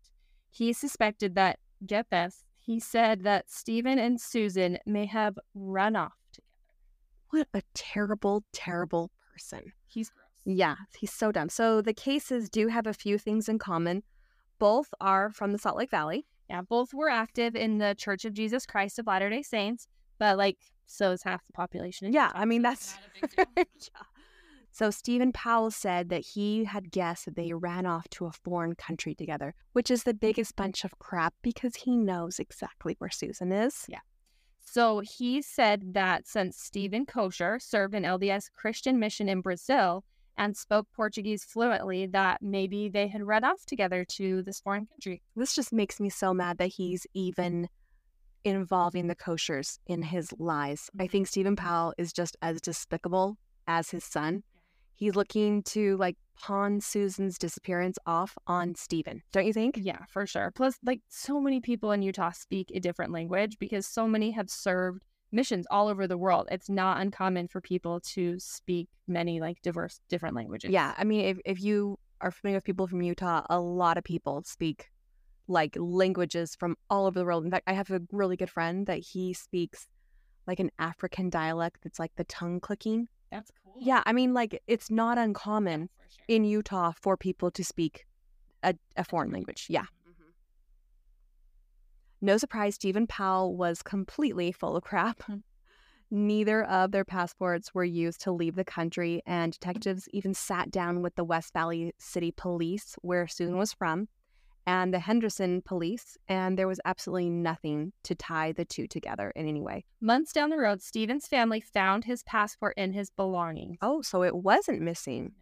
He suspected that, get this, he said that Steven and Susan may have run off together. What a terrible, terrible person. He's gross. Yeah, he's so dumb. So the cases do have a few things in common. Both are from the Salt Lake Valley. Yeah, both were active in the Church of Jesus Christ of Latter day Saints, but like, so is half the population. Yeah, I mean, that's- not a big deal. yeah. So Steven Powell said that he had guessed that they ran off to a foreign country together, which is the biggest mm-hmm. bunch of crap because he knows exactly where Susan is. Yeah. So he said that since Steven Koecher served an LDS Christian mission in Brazil and spoke Portuguese fluently, that maybe they had run off together to this foreign country. This just makes me so mad that he's even involving the Koechers in his lies. I mm-hmm. think Steven Powell is just as despicable as his son. He's looking to like pawn Susan's disappearance off on Steven, don't you think? Yeah, for sure. Plus, like, so many people in Utah speak a different language because so many have served missions all over the world. It's not uncommon for people to speak many, like, diverse, different languages. Yeah, I mean, if, if you are familiar with people from Utah, a lot of people speak like languages from all over the world. In fact, I have a really good friend that he speaks like an African dialect that's like the tongue clicking. That's cool. Yeah, I mean, like it's not uncommon for sure. in Utah for people to speak a, a foreign language. Yeah. No surprise, Steven Powell was completely full of crap. Neither of their passports were used to leave the country, and detectives even sat down with the West Valley City Police, where Susan was from, and the Henderson Police, and there was absolutely nothing to tie the two together in any way. Months down the road, Steven's family found his passport in his belongings. Oh, so it wasn't missing.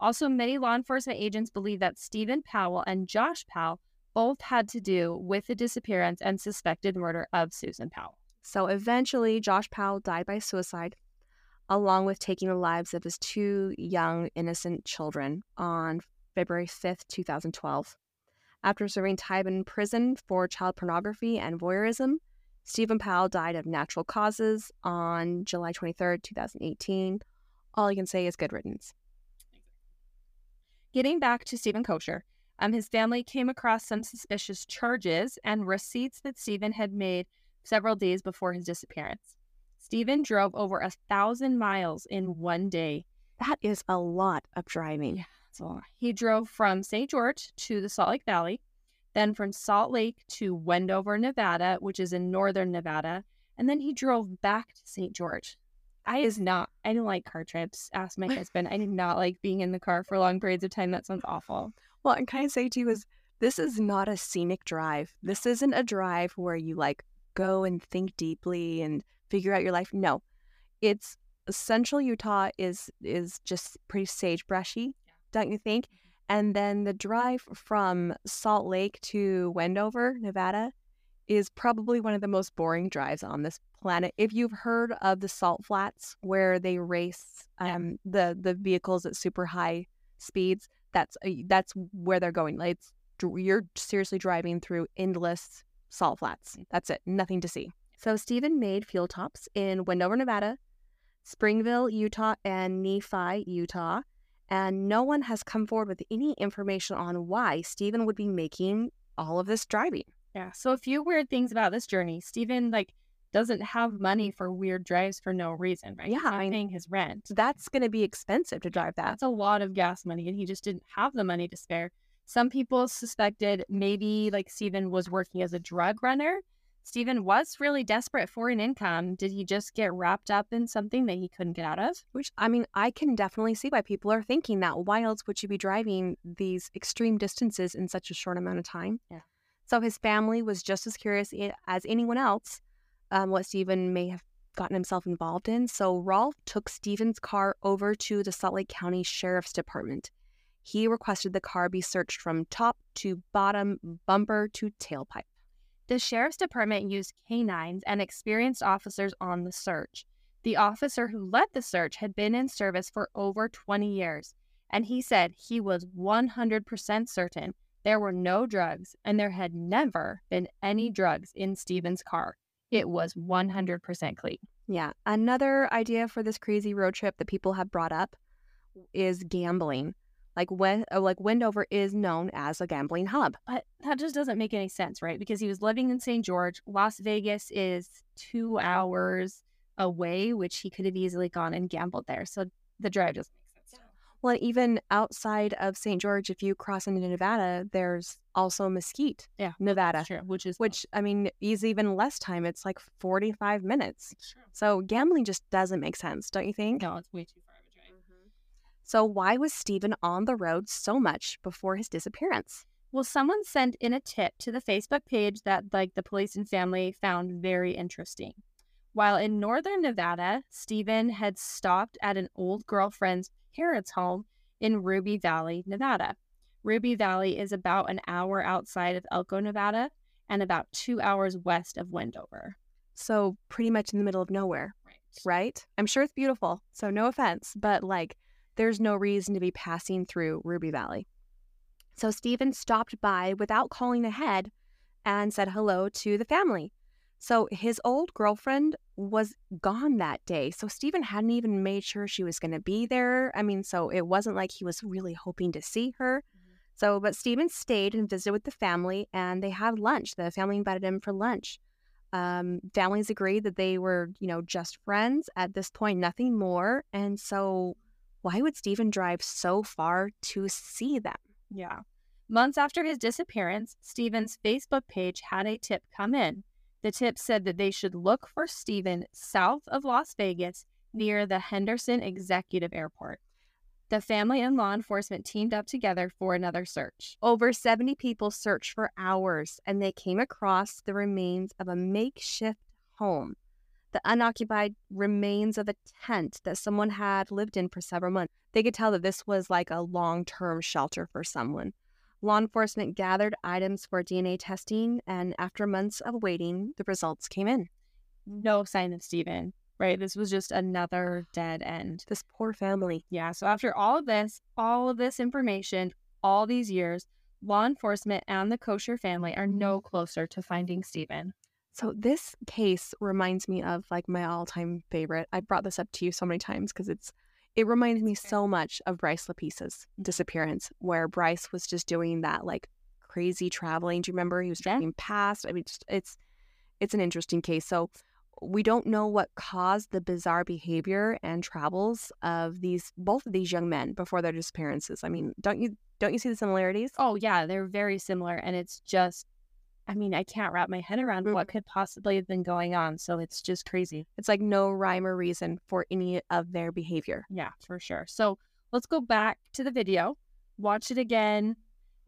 Also, many law enforcement agents believe that Steven Powell and Josh Powell both had to do with the disappearance and suspected murder of Susan Powell. So eventually, Josh Powell died by suicide, along with taking the lives of his two young, innocent children on February 5th, 2012. After serving time in prison for child pornography and voyeurism, Steven Powell died of natural causes on July 23rd, 2018. All you can say is good riddance. Getting back to Steven Koecher, um, his family came across some suspicious charges and receipts that Steven had made several days before his disappearance. Steven drove over a thousand miles in one day. That is a lot of driving. So he drove from St. George to the Salt Lake Valley, then from Salt Lake to Wendover, Nevada, which is in northern Nevada, and then he drove back to St. George. I is not. I didn't like car trips. Ask my husband. I did not like being in the car for long periods of time. That sounds awful. Well, and can I say to you is this is not a scenic drive. This isn't a drive where you like go and think deeply and figure out your life. No, it's central Utah is is just pretty sagebrushy, don't you think? And then the drive from Salt Lake to Wendover, Nevada, is probably one of the most boring drives on this planet. If you've heard of the Salt Flats, where they race um, the the vehicles at super high speeds, that's uh, that's where they're going. Like it's you're seriously driving through endless salt flats. That's it. Nothing to see. So Steven made fuel tops in Wendover, Nevada, Springville, Utah, and Nephi, Utah. And no one has come forward with any information on why Steven would be making all of this driving. Yeah. So a few weird things about this journey. Steven like doesn't have money for weird drives for no reason, right? Yeah, I- paying his rent. So that's going to be expensive to drive that. That's a lot of gas money, and he just didn't have the money to spare. Some people suspected maybe like Steven was working as a drug runner. Steven was really desperate for an income. Did he just get wrapped up in something that he couldn't get out of? Which, I mean, I can definitely see why people are thinking that. Why else would you be driving these extreme distances in such a short amount of time? Yeah. So his family was just as curious as anyone else um, what Steven may have gotten himself involved in. So Rolf took Steven's car over to the Salt Lake County Sheriff's Department. He requested the car be searched from top to bottom, bumper to tailpipe. The sheriff's department used canines and experienced officers on the search. The officer who led the search had been in service for over 20 years, and he said he was 100% certain there were no drugs and there had never been any drugs in Steven's car. it was 100% clean. Yeah. Another idea for this crazy road trip that people have brought up is gambling. Like when uh, like Wendover is known as a gambling hub. But that just doesn't make any sense, right? Because he was living in St. George. Las Vegas is two hours away, which he could have easily gone and gambled there. So the drive doesn't make sense. Well, even outside of St. George, if you cross into Nevada, there's also Mesquite, Yeah, Nevada, Sure, which is which I mean is even less time. It's like 45 minutes. Sure. So gambling just doesn't make sense, don't you think? no, it's way too far of a drive. So why was Steven on the road so much before his disappearance? Well, someone sent in a tip to the Facebook page that like the police and family found very interesting. While in northern Nevada, Steven had stopped at an old girlfriend's parents' home in Ruby Valley, Nevada. Ruby Valley is about an hour outside of Elko, Nevada, and about two hours west of Wendover. So pretty much in the middle of nowhere, Right. right? I'm sure it's beautiful, so no offense, but like there's no reason to be passing through Ruby Valley. So Steven stopped by without calling ahead and said hello to the family. So his old girlfriend was gone that day. So Steven hadn't even made sure she was going to be there. I mean, so it wasn't like he was really hoping to see her. So, but Steven stayed and visited with the family and they had lunch. The family invited him for lunch. Um, families agreed that they were, you know, just friends at this point, nothing more. And so, why would Steven drive so far to see them? Yeah. Months after his disappearance, Steven's Facebook page had a tip come in. The tip said that they should look for Steven south of Las Vegas near the Henderson Executive Airport. The family and law enforcement teamed up together for another search. Over 70 people searched for hours and they came across the remains of a makeshift home, the unoccupied remains of a tent that someone had lived in for several months. They could tell that this was like a long term shelter for someone. Law enforcement gathered items for DNA testing, and after months of waiting, the results came in. No sign of Steven, right? This was just another dead end. This poor family. Yeah. So after all of this, all of this information, all these years, law enforcement and the Koecher family are no mm-hmm. closer to finding Steven. So this case reminds me of like my all-time favorite. I brought this up to you so many times because it's it reminds me so much of Bryce Laspisa's disappearance, where Bryce was just doing that like crazy traveling. Do you remember he was Yeah. driving past? I mean, it's it's, it's an interesting case. So we don't know what caused the bizarre behavior and travels of these both of these young men before their disappearances. I mean, don't you don't you see the similarities? Oh, yeah, they're very similar. And it's just, I mean, I can't wrap my head around what could possibly have been going on. So it's just crazy. It's like no rhyme or reason for any of their behavior. Yeah, for sure. So let's go back to the video, watch it again,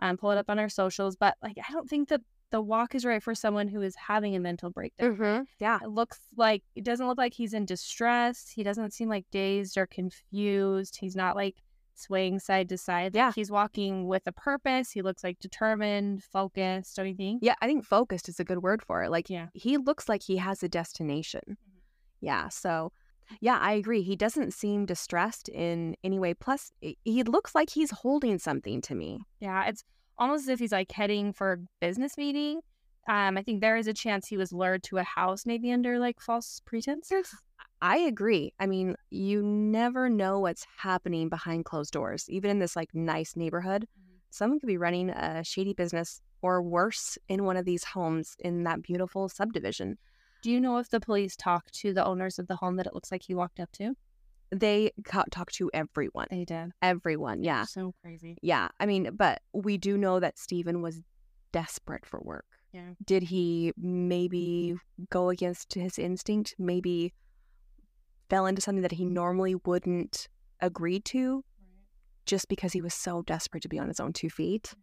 and pull it up on our socials. But like, I don't think that the walk is right for someone who is having a mental breakdown. Mm-hmm. Yeah. It looks like it doesn't look like he's in distress. He doesn't seem like dazed or confused. He's not like swaying side to side. Yeah. He's walking with a purpose. He looks like determined, focused. Don't you think? Yeah, I think focused is a good word for it. Like, Yeah. he looks like he has a destination. Yeah. So, yeah, I agree. He doesn't seem distressed in any way. Plus, he looks like he's holding something to me. Yeah, it's almost as if he's like heading for a business meeting. Um, I think there is a chance he was lured to a house, maybe under like false pretenses. I agree. I mean, you never know what's happening behind closed doors, even in this like nice neighborhood. Mm-hmm. Someone could be running a shady business or worse in one of these homes in that beautiful subdivision. Do you know if the police talked to the owners of the home that it looks like he walked up to? They ca- talk to everyone. They did. Everyone. Yeah. So crazy. Yeah, I mean, but we do know that Steven was desperate for work. Yeah. Did he maybe mm-hmm. go against his instinct? Maybe fell into something that he mm-hmm. normally wouldn't agree to just because he was so desperate to be on his own two feet? Mm-hmm.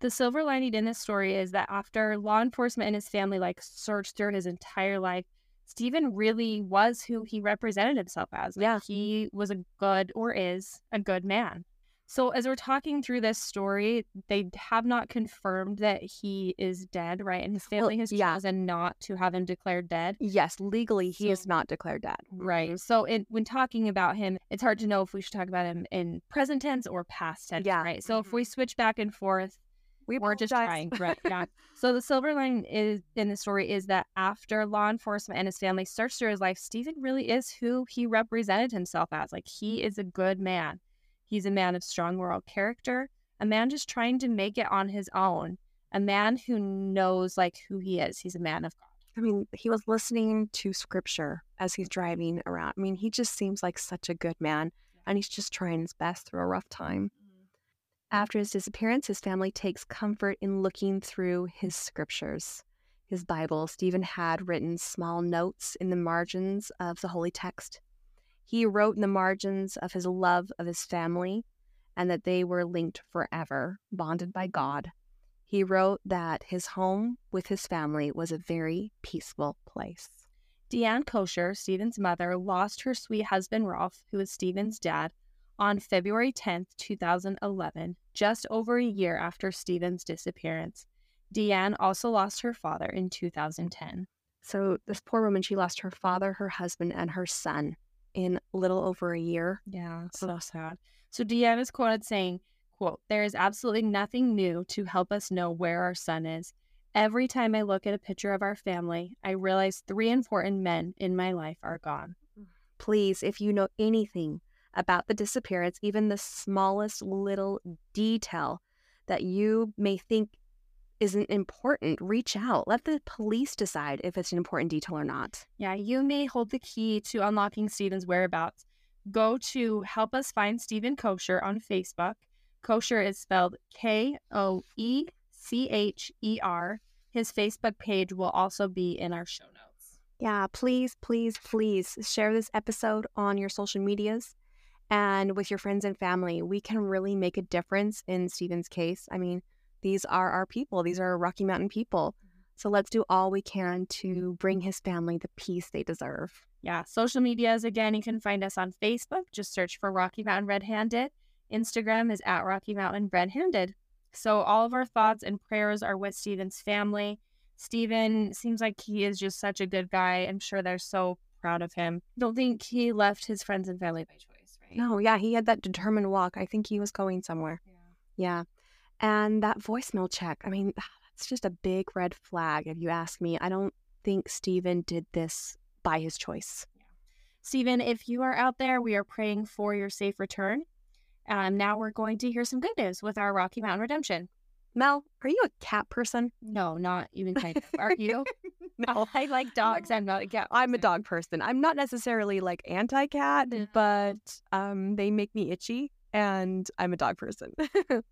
The silver lining in this story is that after law enforcement and his family like searched through his entire life, Steven really was who he represented himself as. Like, Yeah. He was a good or is a good man. So as we're talking through this story, they have not confirmed that he is dead, right? And his Well, family has yeah. chosen not to have him declared dead. Yes, legally he is not declared dead. Mm-hmm. Right. So in, when talking about him, it's hard to know if we should talk about him in present tense or past tense. Yeah. Right. So if mm-hmm. we switch back and forth, We We're just trying. Right. Yeah. So the silver line is in the story is that after law enforcement and his family searched through his life, Steven really is who he represented himself as. Like he mm-hmm. is a good man. He's a man of strong moral character, a man just trying to make it on his own, a man who knows like who he is. He's a man of God. I mean, he was listening to scripture as he's driving around. I mean, he just seems like such a good man, and he's just trying his best through a rough time. Mm-hmm. After his disappearance, his family takes comfort in looking through his scriptures. His Bible, Steven had written small notes in the margins of the holy text. He wrote in the margins of his love of his family and that they were linked forever, bonded by God. He wrote that his home with his family was a very peaceful place. Deanne Koecher, Steven's mother, lost her sweet husband Rolf, who was Steven's dad, on February 10th, 2011, just over a year after Steven's disappearance. Deanne also lost her father in 2010. So, this poor woman, she lost her father, her husband, and her son in little over a year. Yeah, so sad. So Deanne is quoted saying, quote, There is absolutely nothing new to help us know where our son is. Every time I look at a picture of our family, I realize three important men in my life are gone. Please, if you know anything about the disappearance, even the smallest little detail that you may think isn't important, reach out. Let the police decide if it's an important detail or not. Yeah, you may hold the key to unlocking Steven's whereabouts. Go to Help Us Find Steven Koecher on Facebook. Koecher is spelled K O E C H E R. His Facebook page will also be in our show notes. Yeah, please, please, please share this episode on your social medias and with your friends and family. We can really make a difference in Steven's case. I mean, these are our people, these are Rocky Mountain people. Mm-hmm. So let's do all we can to mm-hmm. bring his family the peace they deserve. Yeah, social medias again, you can find us on Facebook. Just search for Rocky Mountain Red Handed. Instagram is at Rocky Mountain Red Handed. So all of our thoughts and prayers are with Steven's family. Steven seems like he is just such a good guy. I'm sure they're so proud of him. Don't think he left his friends and family by choice, right? No, yeah, he had that determined walk. I think he was going somewhere. Yeah. Yeah. And that voicemail check, I mean, that's just a big red flag if you ask me. I don't think Steven did this by his choice. Steven, if you are out there, we are praying for your safe return. Um, now we're going to hear some good news with our Rocky Mountain Redemption. Mel, are you a cat person? No, not even kind of. Are you? no, I like dogs. I'm not a cat. I'm a dog person. I'm not necessarily like anti cat, Yeah. but um, they make me itchy and I'm a dog person.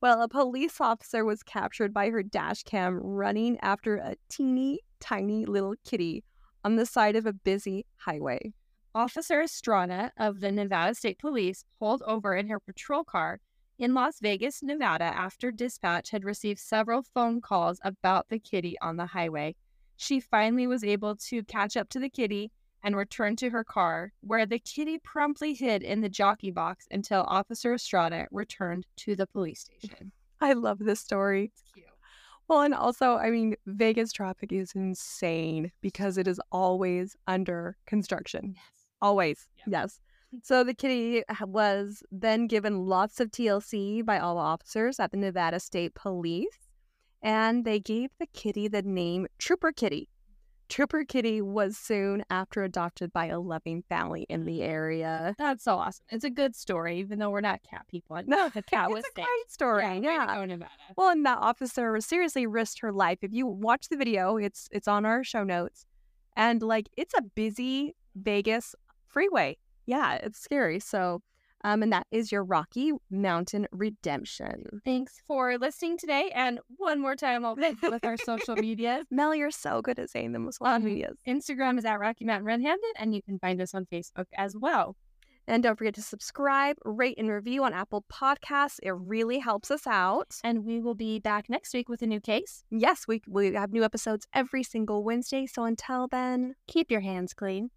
well, a police officer was captured by her dash cam running after a teeny tiny little kitty on the side of a busy highway. Officer Estrada of the Nevada State Police pulled over in her patrol car in Las Vegas, Nevada, after dispatch had received several phone calls about the kitty on the highway. She finally was able to catch up to the kitty and returned to her car, where the kitty promptly hid in the jockey box until Officer Estrada returned to the police station. I love this story. It's cute. Well, and also, I mean, Vegas traffic is insane because it is always under construction. Yes. Always. Yep. Yes. So the kitty was then given lots of TLC by all the officers at the Nevada State Police, and they gave the kitty the name Trooper Kitty. Trooper Kitty was soon after adopted by a loving family in the area. That's so awesome. It's a good story, even though we're not cat people. No, the cat was it's a great story. Yeah, yeah. Well, and that officer seriously risked her life. If you watch the video, it's it's on our show notes, and like it's a busy Vegas freeway. Yeah, it's scary. So, um, and that is your Rocky Mountain Redemption. Thanks for listening today. And one more time, I'll with our social media. Mel, you're so good at saying with social Um, medias. Instagram is at Rocky Mountain Red Handed, and you can find us on Facebook as well. And don't forget to subscribe, rate, and review on Apple Podcasts. It really helps us out. And we will be back next week with a new case. Yes, we we have new episodes every single Wednesday. So until then, Keep your hands clean.